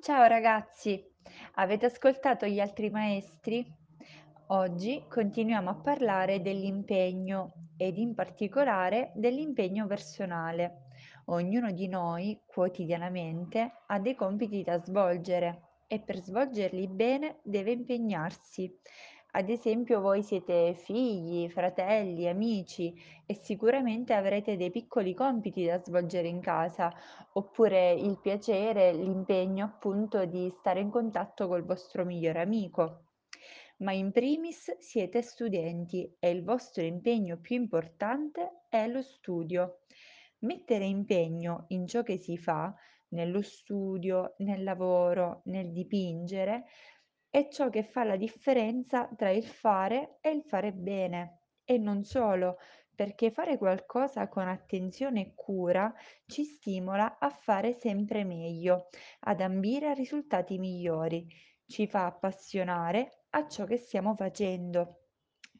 Ciao ragazzi, avete ascoltato gli altri maestri? Oggi continuiamo a parlare dell'impegno ed in particolare dell'impegno personale. Ognuno di noi quotidianamente ha dei compiti da svolgere e per svolgerli bene deve impegnarsi. Ad esempio, voi siete figli, fratelli, amici e sicuramente avrete dei piccoli compiti da svolgere in casa oppure il piacere, l'impegno appunto di stare in contatto col vostro migliore amico. Ma in primis siete studenti e il vostro impegno più importante è lo studio. Mettere impegno in ciò che si fa, nello studio, nel lavoro, nel dipingere, è ciò che fa la differenza tra il fare e il fare bene. E non solo, perché fare qualcosa con attenzione e cura ci stimola a fare sempre meglio, ad ambire a risultati migliori, ci fa appassionare a ciò che stiamo facendo.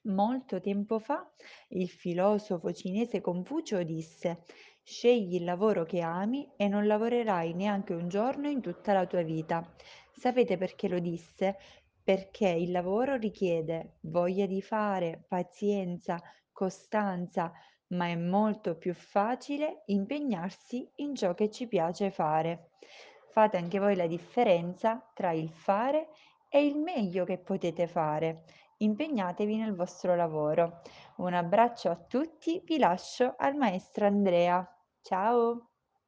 Molto tempo fa il filosofo cinese Confucio disse: Scegli il lavoro che ami e non lavorerai neanche un giorno in tutta la tua vita. Sapete perché lo disse? Perché il lavoro richiede voglia di fare, pazienza, costanza, ma è molto più facile impegnarsi in ciò che ci piace fare. Fate anche voi la differenza tra il fare e il meglio che potete fare. Impegnatevi nel vostro lavoro. Un abbraccio a tutti, vi lascio al maestro Andrea. Ciao!